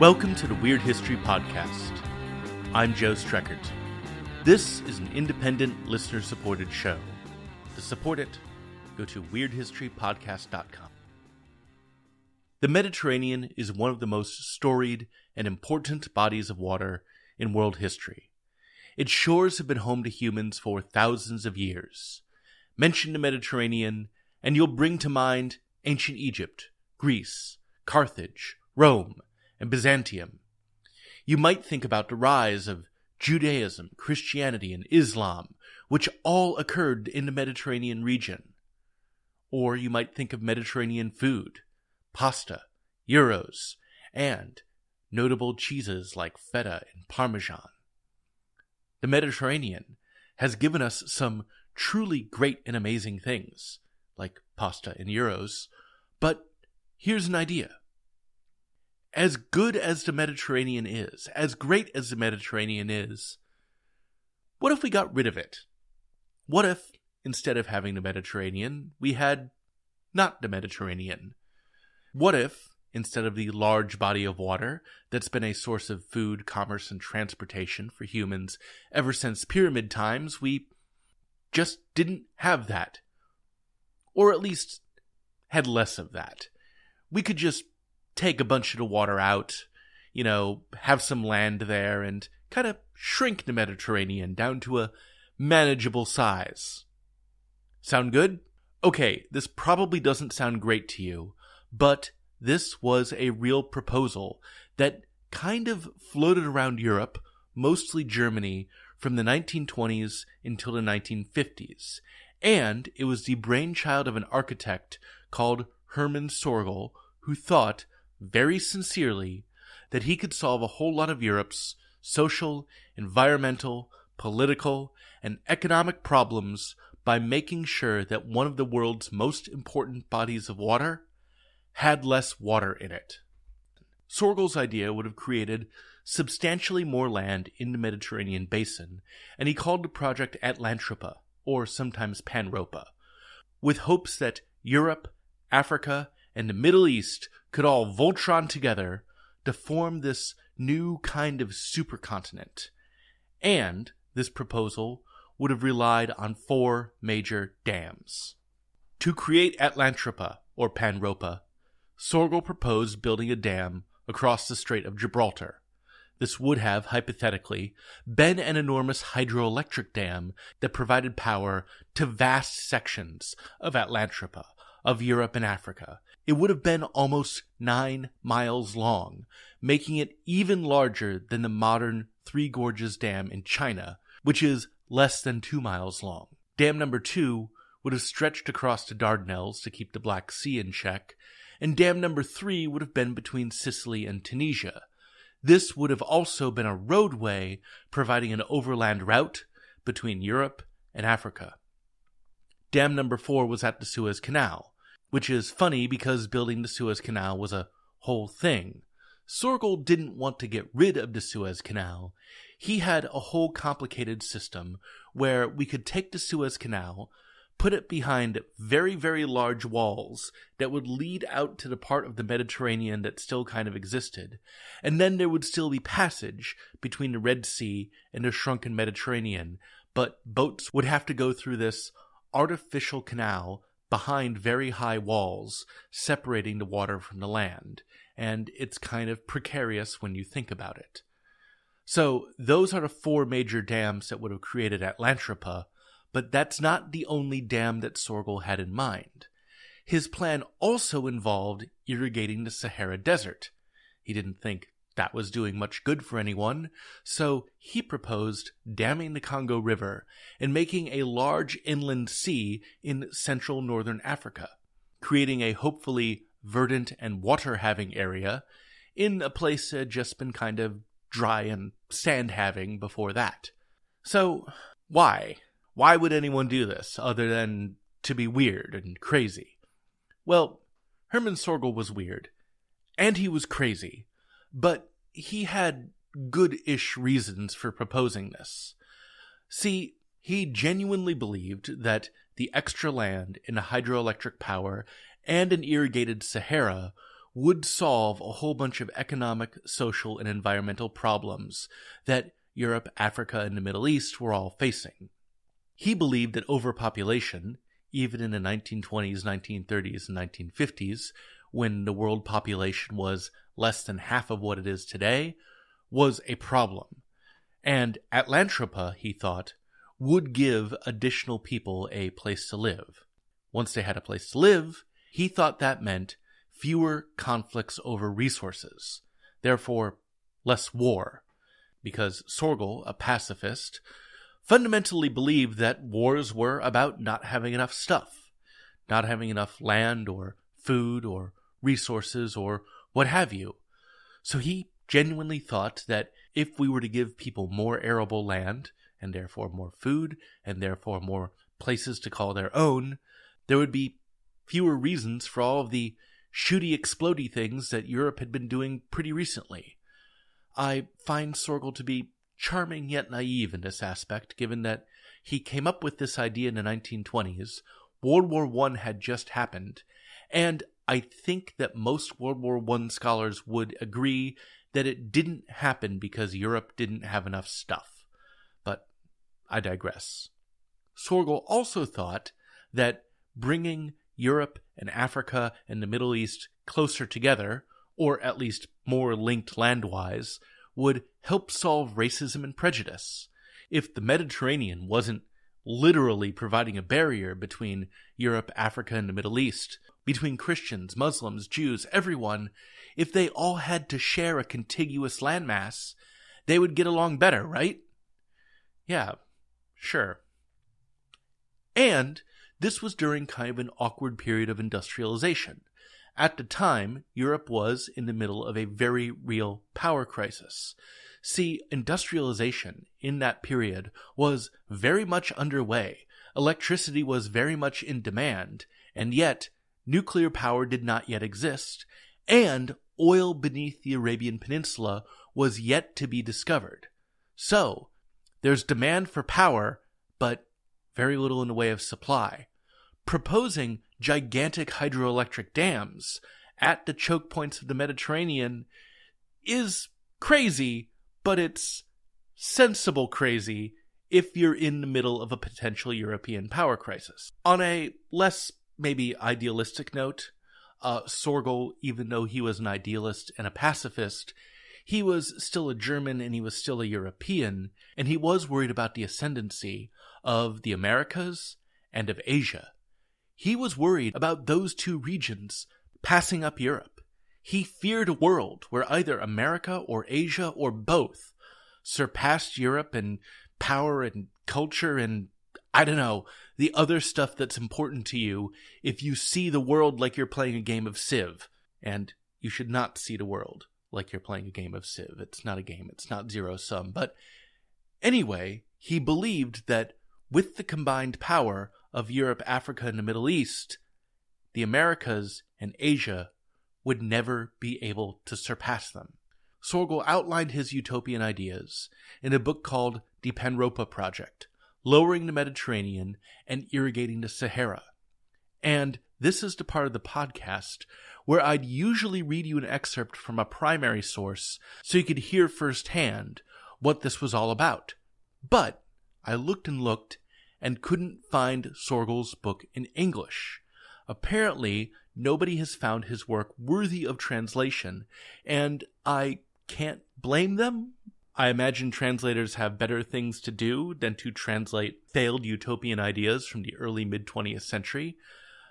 Welcome to the Weird History Podcast. I'm Joe Streckert. This is an independent, listener supported show. To support it, go to weirdhistorypodcast.com. The Mediterranean is one of the most storied and important bodies of water in world history. Its shores have been home to humans for thousands of years. Mention the Mediterranean, and you'll bring to mind ancient Egypt, Greece, Carthage, Rome, and Byzantium. You might think about the rise of Judaism, Christianity, and Islam, which all occurred in the Mediterranean region. Or you might think of Mediterranean food, pasta, gyros, and notable cheeses like feta and parmesan. The Mediterranean has given us some truly great and amazing things, like pasta and gyros, but here's an idea as good as the Mediterranean is, as great as the Mediterranean is, what if we got rid of it? What if, instead of having the Mediterranean, we had not the Mediterranean? What if, instead of the large body of water that's been a source of food, commerce, and transportation for humans ever since pyramid times, we just didn't have that? Or at least had less of that. We could just take a bunch of the water out, you know, have some land there, and kind of shrink the Mediterranean down to a manageable size. Sound good? Okay, this probably doesn't sound great to you, but this was a real proposal that kind of floated around Europe, mostly Germany, from the 1920s until the 1950s. And it was the brainchild of an architect called Herman Sorgel, who thought very sincerely that he could solve a whole lot of Europe's social, environmental, political, and economic problems by making sure that one of the world's most important bodies of water had less water in it. Sorgel's idea would have created substantially more land in the Mediterranean basin, and he called the project Atlantropa, or sometimes Panropa, with hopes that Europe, Africa, and the Middle East could all Voltron together to form this new kind of supercontinent. And this proposal would have relied on four major dams. To create Atlantropa, or Panropa, Sorgel proposed building a dam across the Strait of Gibraltar. This would have, hypothetically, been an enormous hydroelectric dam that provided power to vast sections of Atlantropa, of Europe and Africa, it would have been almost nine miles long, making it even larger than the modern Three Gorges Dam in China, which is less than two miles long. Dam number two would have stretched across the Dardanelles to keep the Black Sea in check, and dam number three would have been between Sicily and Tunisia. This would have also been a roadway providing an overland route between Europe and Africa. Dam number four was at the Suez Canal, which is funny because building the Suez Canal was a whole thing. Sorgel didn't want to get rid of the Suez Canal. He had a whole complicated system where we could take the Suez Canal, put it behind very, very large walls that would lead out to the part of the Mediterranean that still kind of existed, and then there would still be passage between the Red Sea and the shrunken Mediterranean, but boats would have to go through this artificial canal behind very high walls separating the water from the land, and it's kind of precarious when you think about it. So, those are the four major dams that would have created Atlantropa, but that's not the only dam that Sorgel had in mind. His plan also involved irrigating the Sahara Desert. He didn't think that was doing much good for anyone, so he proposed damming the Congo River and making a large inland sea in central northern Africa, creating a hopefully verdant and water having area in a place that had just been kind of dry and sand having before that. So, why? Why would anyone do this other than to be weird and crazy? Well, Herman Sorgel was weird, and he was crazy but he had good ish reasons for proposing this. See, he genuinely believed that the extra land in a hydroelectric power and an irrigated Sahara would solve a whole bunch of economic, social, and environmental problems that Europe, Africa, and the Middle East were all facing. He believed that overpopulation, even in the 1920s, 1930s, and 1950s, when the world population was less than half of what it is today, was a problem. And Atlantropa, he thought, would give additional people a place to live. Once they had a place to live, he thought that meant fewer conflicts over resources, therefore less war, because Sorgel, a pacifist, fundamentally believed that wars were about not having enough stuff, not having enough land or food or resources or what have you. So he genuinely thought that if we were to give people more arable land, and therefore more food, and therefore more places to call their own, there would be fewer reasons for all of the shooty, explody things that Europe had been doing pretty recently. I find Sorgel to be charming yet naive in this aspect, given that he came up with this idea in the 1920s. World War I had just happened, and I think that most World War I scholars would agree that it didn't happen because Europe didn't have enough stuff. But I digress. Sorgel also thought that bringing Europe and Africa and the Middle East closer together, or at least more linked landwise, would help solve racism and prejudice. If the Mediterranean wasn't literally providing a barrier between Europe, Africa, and the Middle East, between Christians, Muslims, Jews, everyone, if they all had to share a contiguous landmass, they would get along better, right? Yeah, sure. And this was during kind of an awkward period of industrialization. At the time, Europe was in the middle of a very real power crisis. See, industrialization in that period was very much underway. Electricity was very much in demand, and yet nuclear power did not yet exist, and oil beneath the Arabian Peninsula was yet to be discovered. So, there's demand for power, but very little in the way of supply. Proposing gigantic hydroelectric dams at the choke points of the Mediterranean is crazy, but it's sensible crazy if you're in the middle of a potential European power crisis. On a less maybe idealistic note, uh, Sorgel, even though he was an idealist and a pacifist, he was still a German and he was still a European, and he was worried about the ascendancy of the Americas and of Asia. He was worried about those two regions passing up Europe. He feared a world where either America or Asia or both surpassed Europe in power and culture and, I don't know, the other stuff that's important to you if you see the world like you're playing a game of Civ. And you should not see the world like you're playing a game of Civ. It's not a game, it's not zero sum. But anyway, he believed that with the combined power of Europe, Africa, and the Middle East, the Americas and Asia would never be able to surpass them. Sorgel outlined his utopian ideas in a book called The Panropa Project, lowering the Mediterranean and irrigating the Sahara. And this is the part of the podcast where I'd usually read you an excerpt from a primary source so you could hear firsthand what this was all about. But I looked and looked and couldn't find Sorgel's book in English. Apparently, nobody has found his work worthy of translation, and I can't blame them I imagine translators have better things to do than to translate failed utopian ideas from the early mid 20th century,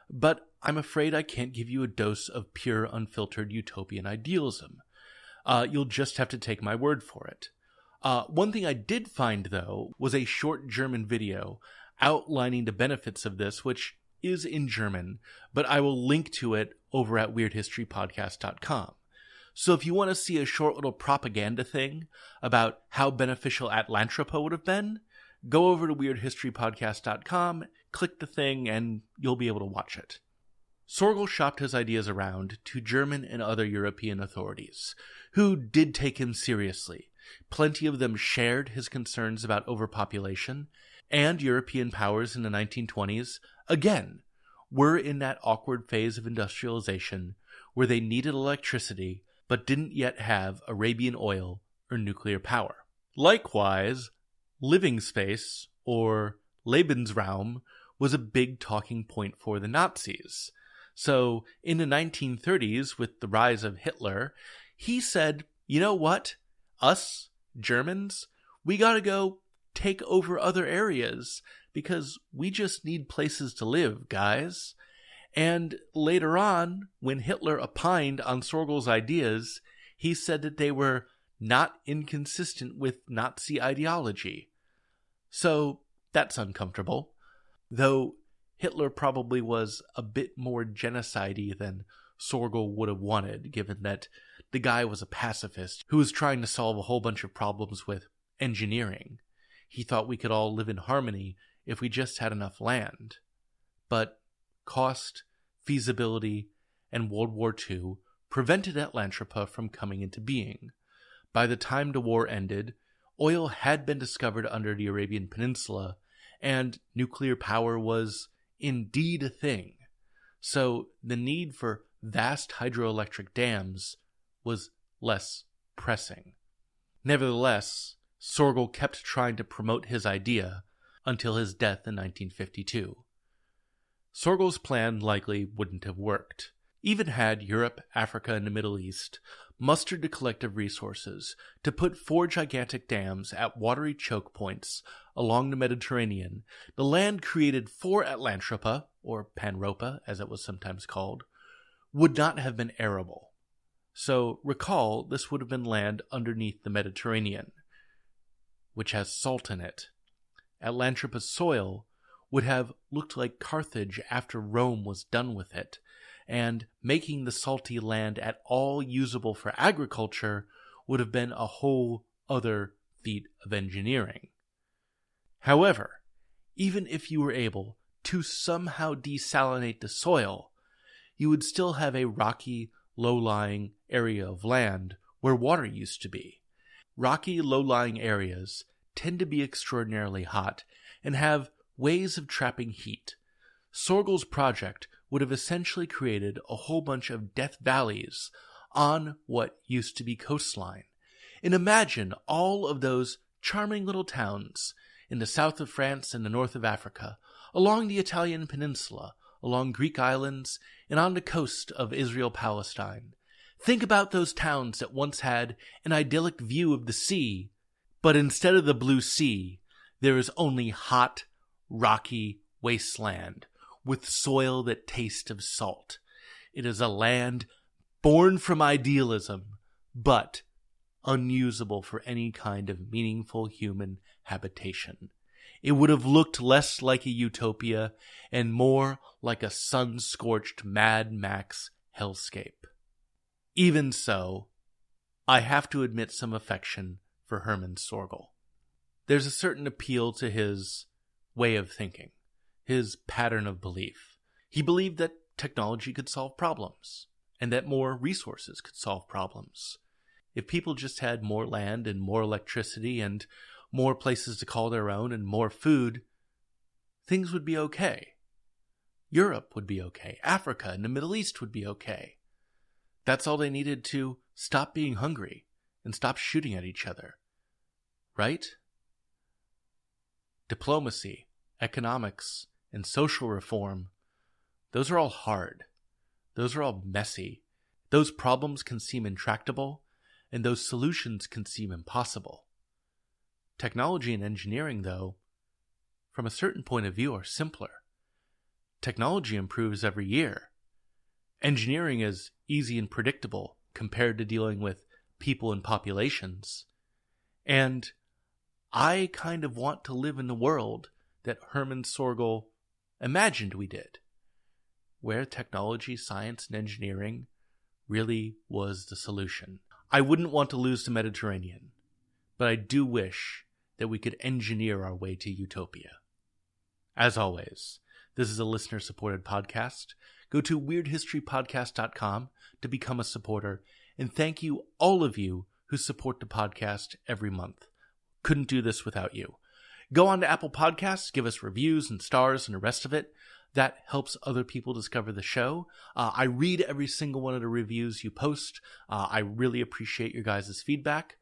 but I'm afraid I can't give you a dose of pure, unfiltered utopian idealism. Uh, you'll just have to take my word for it. Uh, one thing I did find, though, was a short German video outlining the benefits of this, which is in German, but I will link to it over at weirdhistorypodcast.com. So if you want to see a short little propaganda thing about how beneficial Atlantropa would have been, go over to weirdhistorypodcast.com, click the thing, and you'll be able to watch it. Sorgel shopped his ideas around to German and other European authorities, who did take him seriously. Plenty of them shared his concerns about overpopulation, and European powers in the 1920s, again, were in that awkward phase of industrialization where they needed electricity but didn't yet have Arabian oil or nuclear power. Likewise, living space, or Lebensraum, was a big talking point for the Nazis. So, in the 1930s, with the rise of Hitler, he said, you know what? Us, Germans, we gotta go take over other areas because we just need places to live, guys. And later on, when Hitler opined on Sorgel's ideas, he said that they were not inconsistent with Nazi ideology. So that's uncomfortable. Though Hitler probably was a bit more genocidey than Sorgel would have wanted, given that the guy was a pacifist who was trying to solve a whole bunch of problems with engineering. He thought we could all live in harmony if we just had enough land. But cost, feasibility, and World War II prevented Atlantropa from coming into being. By the time the war ended, oil had been discovered under the Arabian Peninsula, and nuclear power was indeed a thing. So the need for vast hydroelectric dams was less pressing. Nevertheless, Sorgel kept trying to promote his idea until his death in 1952. Sorgel's plan likely wouldn't have worked, even had Europe, Africa, and the Middle East mustered the collective resources to put four gigantic dams at watery choke points along the Mediterranean. The land created for Atlantropa, or Panropa as it was sometimes called, would not have been arable. So recall this would have been land underneath the Mediterranean, which has salt in it. Atlantropa's soil would have looked like Carthage after Rome was done with it, and making the salty land at all usable for agriculture would have been a whole other feat of engineering. However, even if you were able to somehow desalinate the soil, you would still have a rocky, low lying area of land where water used to be. Rocky, low lying areas tend to be extraordinarily hot and have ways of trapping heat. Sorgel's project would have essentially created a whole bunch of death valleys on what used to be coastline. And imagine all of those charming little towns in the south of France and the north of Africa, along the Italian peninsula, along Greek islands, and on the coast of Israel Palestine. Think about those towns that once had an idyllic view of the sea, but instead of the blue sea, there is only hot, rocky wasteland with soil that tastes of salt. It is a land born from idealism, but unusable for any kind of meaningful human habitation. It would have looked less like a utopia and more like a sun scorched Mad Max hellscape. Even so, I have to admit some affection for Herman Sorgel. There's a certain appeal to his way of thinking, his pattern of belief. He believed that technology could solve problems and that more resources could solve problems. If people just had more land and more electricity and more places to call their own and more food, things would be okay. Europe would be okay. Africa and the Middle East would be okay. That's all they needed to stop being hungry and stop shooting at each other. Right? Diplomacy, economics, and social reform, those are all hard. Those are all messy. Those problems can seem intractable, and those solutions can seem impossible. Technology and engineering, though, from a certain point of view, are simpler. Technology improves every year. Engineering is easy and predictable compared to dealing with people and populations. And I kind of want to live in the world that Herman Sorgel imagined we did, where technology, science, and engineering really was the solution. I wouldn't want to lose the Mediterranean, but I do wish that we could engineer our way to utopia. As always, this is a listener supported podcast. Go to weirdhistorypodcast.com to become a supporter, and thank you all of you who support the podcast every month. Couldn't do this without you. Go on to Apple Podcasts, give us reviews and stars and the rest of it. That helps other people discover the show. Uh, I read every single one of the reviews you post. Uh, I really appreciate your guys' feedback.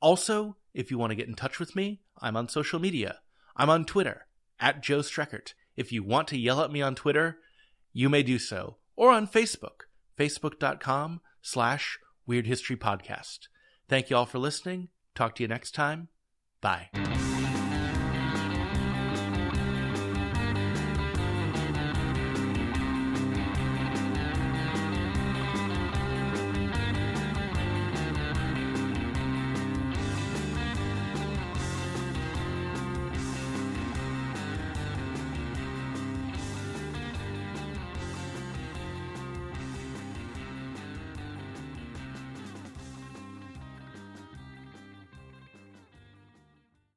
Also, if you want to get in touch with me, I'm on social media. I'm on Twitter, at Joe Streckert. If you want to yell at me on Twitter, you may do so. Or on Facebook, facebook.com slash Weird History Podcast. Thank you all for listening. Talk to you next time. Bye.